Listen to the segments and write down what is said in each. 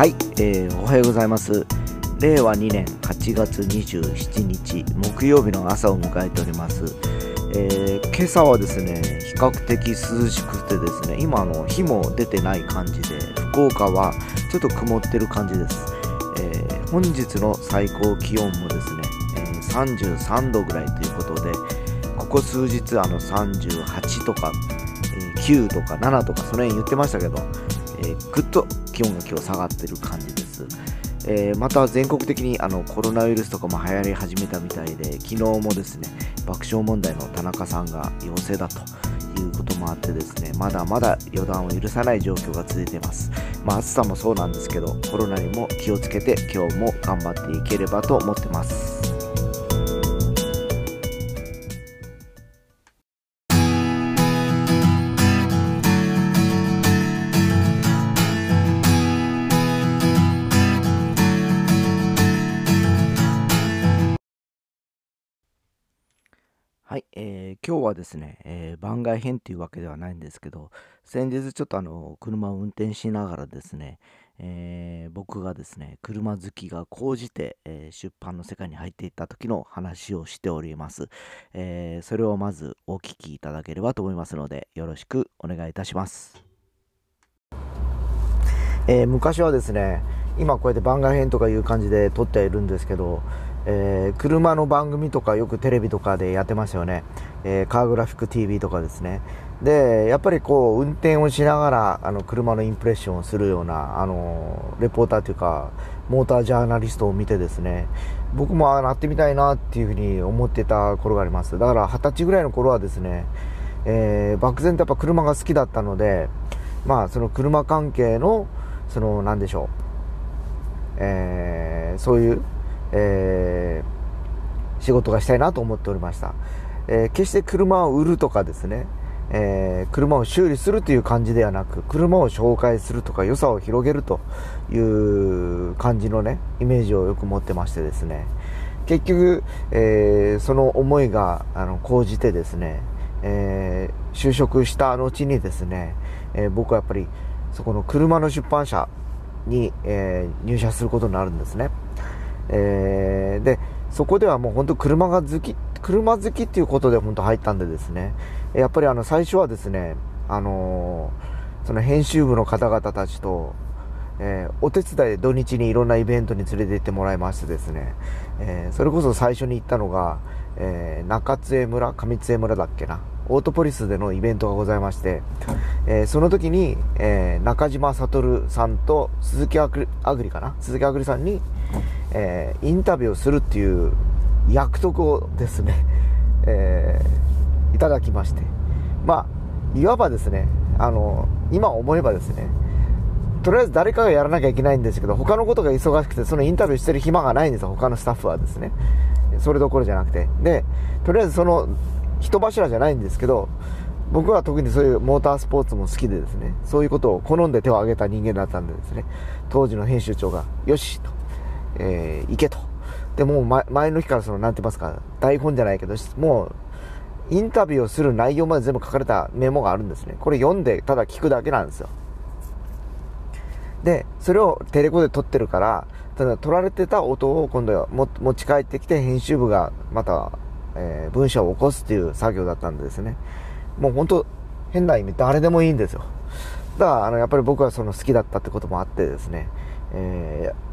はい、えー、おはようございます。令和2年8月27日木曜日の朝を迎えております、えー、今朝はですね比較的涼しくてですね今の日も出てない感じで福岡はちょっと曇ってる感じです、えー、本日の最高気温もですね、え、33度ぐらいということでここ数日あの38とか、え9とか7とかその辺言ってましたけど、えぐっと気温が今日下がってる感じです。えー、また全国的にあのコロナウイルスとかも流行り始めたみたいで昨日もですね爆笑問題の田中さんが陽性だということもあってですねまだまだ予断を許さない状況が続いてます、まあ、暑さもそうなんですけどコロナにも気をつけて今日も頑張っていければと思ってますはい、えー、今日はですね、えー、番外編っていうわけではないんですけど、先日ちょっとあの、車を運転しながらですね、えー、僕がですね、車好きが高じて、え出版の世界に入っていった時の話をしております、えそれをまずお聞きいただければと思いますので、よろしくお願いいたします。え昔はですね、今こうやって番外編とかいう感じで撮っているんですけど、えー、車の番組とかよくテレビとかでやってますよね、えー、カーグラフィック TV とかですね。でやっぱりこう運転をしながらあの車のインプレッションをするようなあのレポーターというかモータージャーナリストを見てですね。僕もあなってみたいなっていうふうに思ってた頃があります。だから二十歳ぐらいの頃はですね、えー、漠然とやっぱ車が好きだったのでまあその車関係のその何でしょう、えー、そういうえー、仕事がしたいなと思っておりました、えー、決して車を売るとかですね、えー、車を修理するという感じではなく車を紹介するとか良さを広げるという感じのねイメージをよく持ってましてですね結局、えその思いがあの講じてですね、え就職した後にですね、え僕はやっぱりそこの車の出版社に、え入社することになるんですね。えー、でそこではもう本当車が好き車好きっていうことで本当入ったんでですね。やっぱりあの最初はですねあのー、その編集部の方々たちと、えー、お手伝いで土日にいろんなイベントに連れて行ってもらいましてですね、えー、それこそ最初に行ったのが、え中津江村上津江村だっけな。オートポリスでのイベントがございまして、えー、その時に、えー、中島悟さんと鈴木アグリかな？鈴木アグリさんに、えー、インタビューをするっていう約束をですね、えー、いただきまして、まあ、いわばですね、あの、今思えばですね、とりあえず誰かがやらなきゃいけないんですけど、他のことが忙しくて、そのインタビューしてる暇がないんですよ、他のスタッフはですね。それどころじゃなくて。で、とりあえずその、人柱じゃないんですけど、僕は特にそういうモータースポーツも好きでですね、そういうことを好んで手を挙げた人間だったんでですね、当時の編集長が、よしと、えー、行けと。で、もう前の日からその、なんて言いますか、台本じゃないけど、もう、インタビューをする内容まで全部書かれたメモがあるんですね。これ読んで、ただ聞くだけなんですよ。で、それをテレコで撮ってるから、ただ撮られてた音を今度は持ち帰ってきて編集部がまた、えー、文章を起こすっていう作業だったんですね。もう本当、変な意味誰でもいいんですよ。だから、あの、やっぱり僕はその好きだったってこともあってですね、えー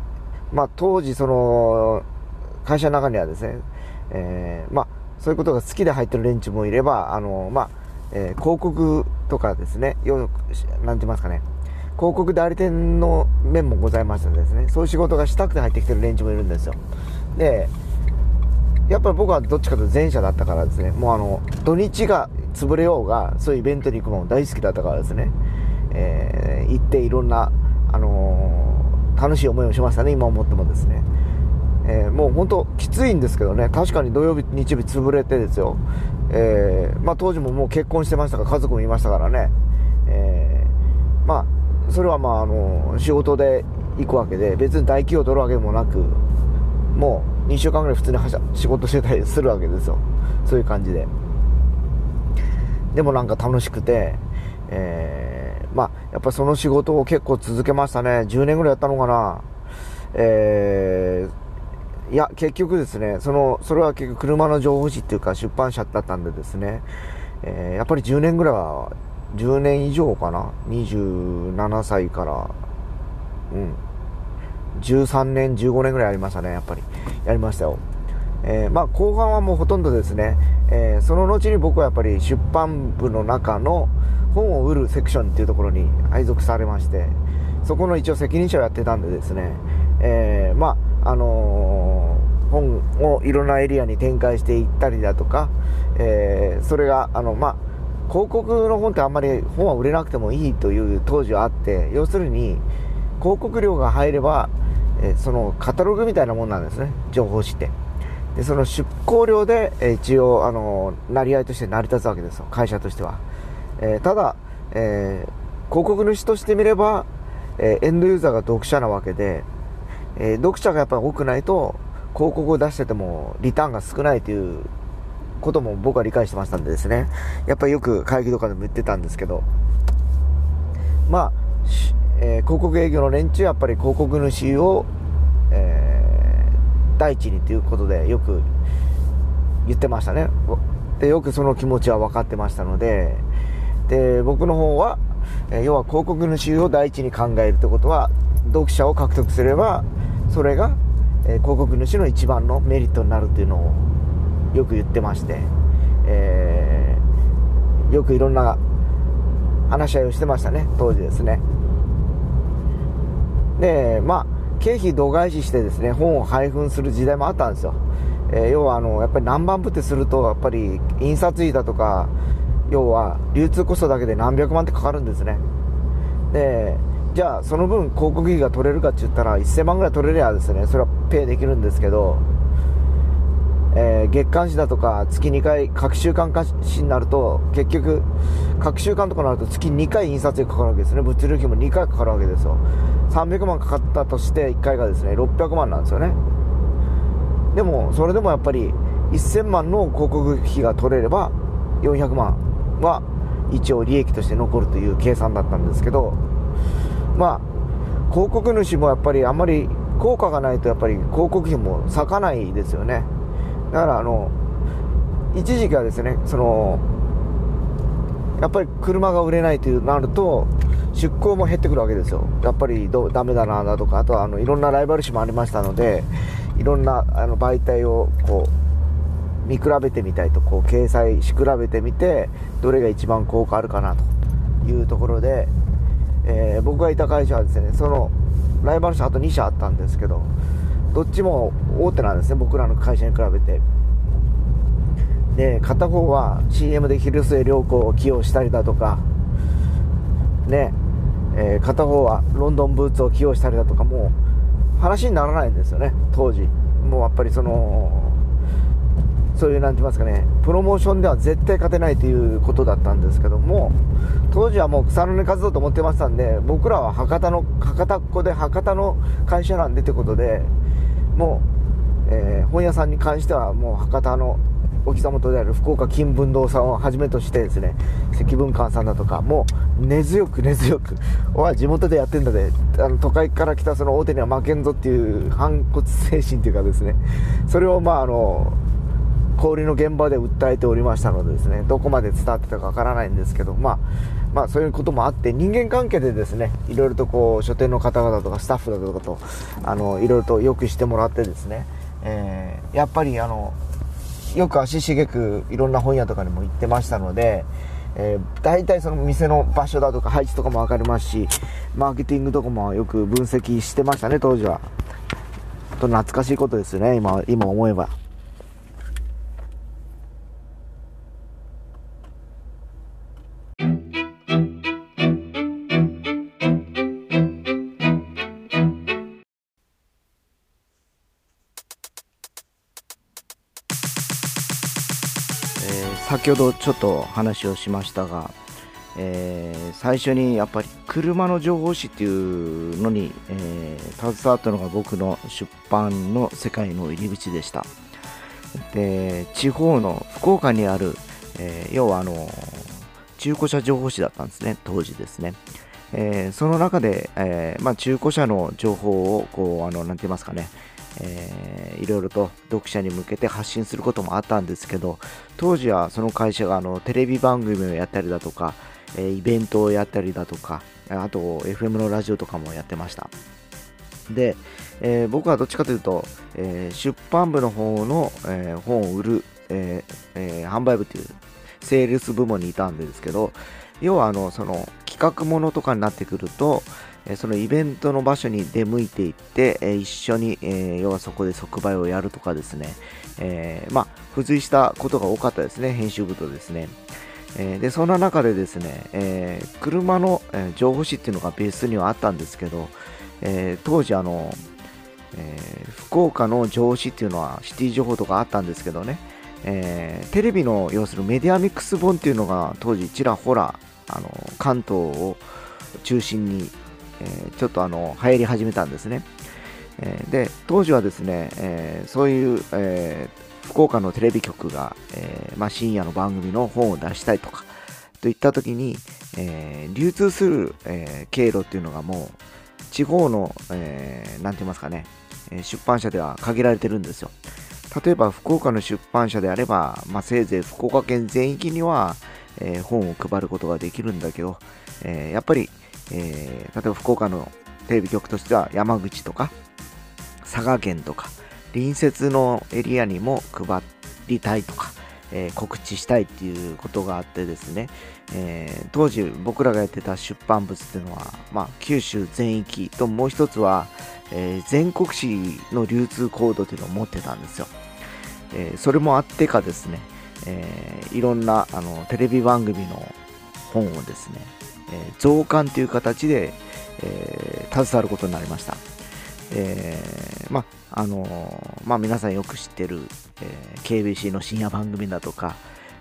まあ、当時、その、会社の中にはですね、えー、まあ、そういうことが好きで入ってる連中もいれば、あの、まあ、えー、広告とかですね、よなんて言いますかね、広告代理店の面もございましたですね、そういう仕事がしたくて入ってきてる連中もいるんですよ。で、やっぱり僕はどっちかというと前者だったからですね、もうあの、土日が潰れようが、そういうイベントに行くのも大好きだったからですね、えー、行っていろんな、あのー楽しい思いをしましたね、今思ってもですね。えー、もう本当きついんですけどね、確かに土曜日、日曜日潰れてですよ。えー、まあ当時ももう結婚してましたから、家族もいましたからね。えー、まあ、それはまああの、仕事で行くわけで、別に代休を取るわけでもなく、もう2週間ぐらい普通に仕事してたりするわけですよ。そういう感じで。でもなんか楽しくて、えまあ、やっぱその仕事を結構続けましたね。10年ぐらいやったのかな。えー、いや、結局ですね、その、それは結局車の情報誌っていうか出版社だったんでですね、えー、やっぱり10年ぐらいは、10年以上かな。27歳から、うん。13年、15年ぐらいありましたね、やっぱり。やりましたよ。えー、まあ、後半はもうほとんどですね、えー、その後に僕はやっぱり出版部の中の本を売るセクションっていうところに配属されまして、そこの一応責任者をやってたんでですね、えー、まあ、あの、本をいろんなエリアに展開していったりだとか、え、それが、あの、まあ、広告の本ってあんまり本は売れなくてもいいという当時はあって、要するに、広告料が入れば、えそのカタログみたいなもんなんですね、情報誌って。で、その出向料で、え一応、あの、成り合いとして成り立つわけですよ、会社としては。えただ、え広告主としてみれば、えエンドユーザーが読者なわけで、え読者がやっぱり多くないと、広告を出しててもリターンが少ないということも僕は理解してましたんでですね、やっぱりよく会議とかでも言ってたんですけど、まあ、え、広告営業の連中やっぱり広告主を、第一にということでよく言ってましたね。で、よくその気持ちは分かってましたので、で、僕の方は、要は広告主を第一に考えるということは、読者を獲得すれば、それが、広告主の一番のメリットになるというのをよく言ってまして、えー、よくいろんな話し合いをしてましたね、当時ですね。で、まあ、経費度外視してですね、本を配布する時代もあったんですよ。えー、要はあの、やっぱり何万部ってすると、やっぱり印刷費だとか、要は流通コストだけで何百万ってかかるんですね。で、じゃあその分広告費が取れるかって言ったら1000万ぐらい取れりゃですね、それはペイできるんですけど、えー、月刊誌だとか月2回、各週刊誌になると、結局、各週刊とかになると月2回印刷費かかるわけですね。物流費も2回かかるわけですよ。300万かかったとして1回がですね、600万なんですよね。でも、それでもやっぱり1000万の広告費が取れれば、400万は一応利益として残るという計算だったんですけど、まあ、広告主もやっぱりあんまり効果がないとやっぱり広告費も咲かないですよね。だからあの一時期はですねそのやっぱり車が売れないというなると出向も減ってくるわけですよ。やっぱりどダメだなだとかあとはあのいろんなライバル誌もありましたのでいろんなあの媒体をこう見比べてみたいとこう掲載し比べてみてどれが一番効果あるかなというところで、えー、僕がいた会社はですねそのライバル社あと2社あったんですけどどっちも大手なんですね、僕らの会社に比べて。で、片方は CM で広末涼子を起用したりだとか、ね、えー、片方はロンドンブーツを起用したりだとか、もう話にならないんですよね、当時。もうやっぱりその、そういう、なんて言いますかね、プロモーションでは絶対勝てないということだったんですけども、当時はもう草の根活動と思ってましたんで、僕らは博多の、博多っ子で博多の会社なんでってことで、もう、えー、本屋さんに関してはもう博多のお膝元である福岡金文堂さんをはじめとしてですね積文館さんだとかもう根強く根強くおい地元でやってんだであの都会から来たその大手には負けんぞっていう反骨精神というかですねそれをまああの氷の現場で訴えておりましたのでですねどこまで伝わってたかわからないんですけどまあまあそういうこともあって人間関係でですねいろいろとこう書店の方々とかスタッフだとかとあのいろいろとよくしてもらってですね、えー、やっぱりあのよく足しげくいろんな本屋とかにも行ってましたので、えー、大体その店の場所だとか配置とかも分かりますしマーケティングとかもよく分析してましたね当時はと懐かしいことですよね今今思えば。先ほどちょっと話をしましたが、えー、最初にやっぱり車の情報誌っていうのに、えー、携わったのが僕の出版の世界の入り口でした。で地方の福岡にある、えー、要はあの中古車情報誌だったんですね、当時ですね。え、その中で、え、まあ、中古車の情報を、こう、あの、なて言いますかね、えー、いろいろと読者に向けて発信することもあったんですけど、当時はその会社があのテレビ番組をやったりだとか、えー、イベントをやったりだとか、あと FM のラジオとかもやってました。で、えー、僕はどっちかというと、えー、出版部の方の、えー、本を売る、え販売部というセールス部門にいたんですけど、要はあのその企画ものとかになってくると、そのイベントの場所に出向いていって、一緒に、要はそこで即売をやるとかですね、え、まあ、付随したことが多かったですね、編集部とですね。えでそんな中でですね、え、車の、え情報誌っていうのがベースにはあったんですけど、え、当時あの、え、福岡の情報誌っていうのはシティ情報とかあったんですけどね、えテレビの要するメディアミックス本っていうのが当時ちらほらあの関東を中心に、えちょっとあの流行り始めたんですね。えで当時はですね、えそういう、え福岡のテレビ局が、え、まあ、深夜の番組の本を出したいとか、といった時に、え、流通する、え、経路っていうのがもう、地方の、えー、て言いますかね、出版社では限られてるんですよ。例えば、福岡の出版社であれば、まあ、せいぜい福岡県全域には、え本を配ることができるんだけど、えやっぱり、え例えば福岡のテレビ局としては山口とか、佐賀県とか、隣接のエリアにも配りたいとか、えー、告知したいっていうことがあってですね、えー、当時僕らがやってた出版物っていうのは、まあ、九州全域ともう一つは、えー、全国紙の流通コードというのを持ってたんですよ、えそれもあってかですね、えいろんなあのテレビ番組の本をですね、え増刊という形で、え携わることになりました。えー、まあの、まあ、皆さんよく知ってる、えー、KBC の深夜番組だとか、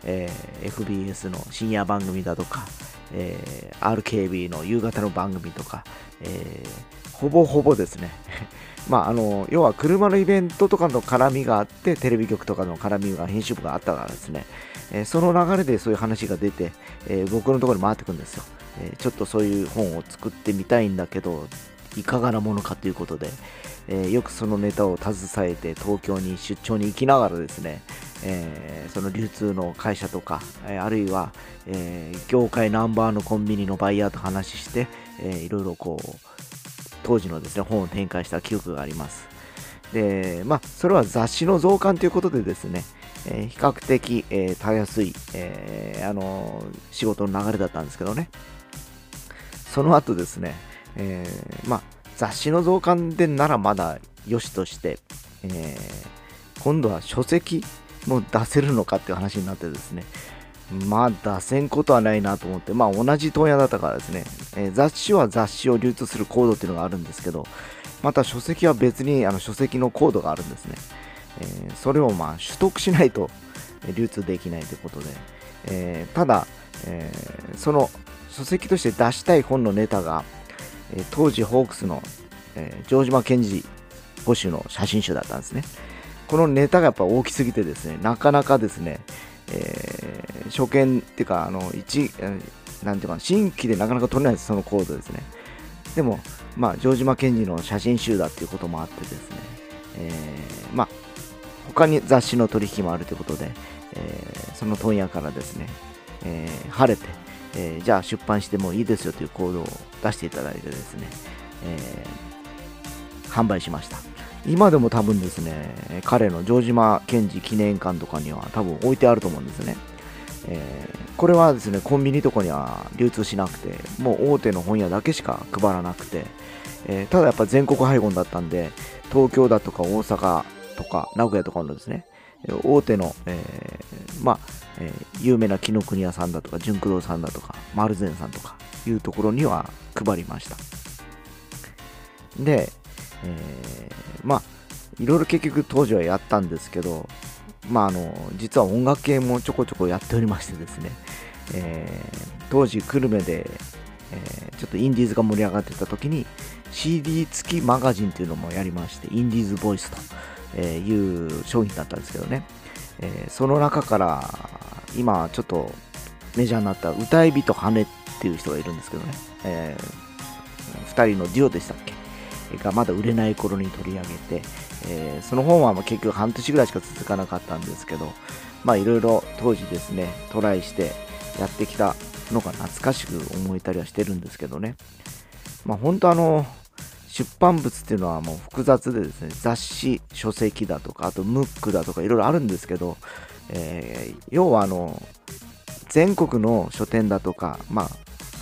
えー、FBS の深夜番組だとか、えー、RKB の夕方の番組とか、えー、ほぼほぼですね。まあ、あの要は車のイベントとかの絡みがあってテレビ局とかの絡みが編集部があったからですね、えー、その流れでそういう話が出て、えー、僕のところに回ってくるんですよ、えー、ちょっとそういう本を作ってみたいんだけどいかがなものかということで、えー、よくそのネタを携えて東京に出張に行きながらですね、えー、その流通の会社とか、えー、あるいは、え業界ナンバーのコンビニのバイヤーと話して、え、いろいろこう当時のですね本を展開した記憶があります。でまあそれは雑誌の増刊ということでですね、比較的、え、たやすい、え、あの仕事の流れだったんですけどね。その後ですね、えー、まあ、雑誌の増刊でならまだ良しとして、えー、今度は書籍も出せるのかっていう話になってですね、まあ出せんことはないなと思って、まあ同じ問屋だったからですね、えー、雑誌は雑誌を流通するコードっていうのがあるんですけど、また書籍は別にあの書籍のコードがあるんですね。えー、それをまあ取得しないと流通できないということで、えー、ただ、えその書籍として出したい本のネタが、え当時ホークスの、え城島健二募集の写真集だったんですね。このネタがやっぱ大きすぎてですね、なかなかですね、えー、初見っていうか、あの、一、なんていうか、新規でなかなか取れないです、そのコードですね。でも、まあ、城島健二の写真集だっていうこともあってですね、えー、まあ、他に雑誌の取引もあるということで、えー、その問屋からですね、えー、晴れて、えー、じゃあ出版してもいいですよというコードを出していただいてですね、えー、販売しました。今でも多分ですね、彼の城島賢治記念館とかには多分置いてあると思うんですね。えー、これはですね、コンビニとかには流通しなくて、もう大手の本屋だけしか配らなくて、えー、ただやっぱ全国配合だったんで、東京だとか大阪とか名古屋とかのですね、大手の、えー、まあ、えー、有名な紀ノ国屋さんだとか、純駆動さんだとか、丸善さんとかいうところには配りました。で、えー、まあ、いろいろ結局当時はやったんですけど、まあ、あの、実は音楽系もちょこちょこやっておりましてですね、えー、当時久留米で、えー、ちょっとインディーズが盛り上がってた時に CD 付きマガジンっていうのもやりまして、インディーズボイスとえいう商品だったんですけどね、え、その中から今ちょっとメジャーになった歌い人羽っていう人がいるんですけどね、え、2人のデュオでしたっけ？がまだ売れない頃に取り上げて、え、その本は結局半年ぐらいしか続かなかったんですけど、まあいろいろ当時ですね、トライしてやってきたのが懐かしく思えたりはしてるんですけどね。まあ本当あの、出版物っていうのはもう複雑でですね、雑誌、書籍だとか、あとムックだとかいろいろあるんですけど、えー、要はあの、全国の書店だとか、まあ、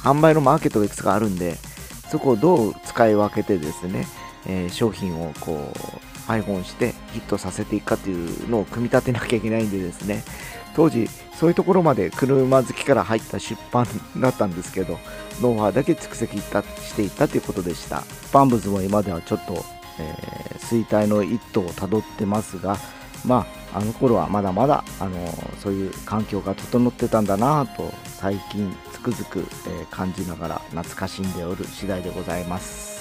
販売のマーケットがいくつかあるんで、そこをどう使い分けてですね、えー、商品をこう iPhone してヒットさせていくかというのを組み立てなきゃいけないんでですね当時そういうところまで車好きから入った出版だったんですけどノウハウだけ蓄積していったということでした。バンブズも今ではちょっと、えー、衰退の一途をたどってますがまああの頃はまだまだあのそういう環境が整ってたんだなと最近つくづく、えー、感じながら懐かしんでおる次第でございます。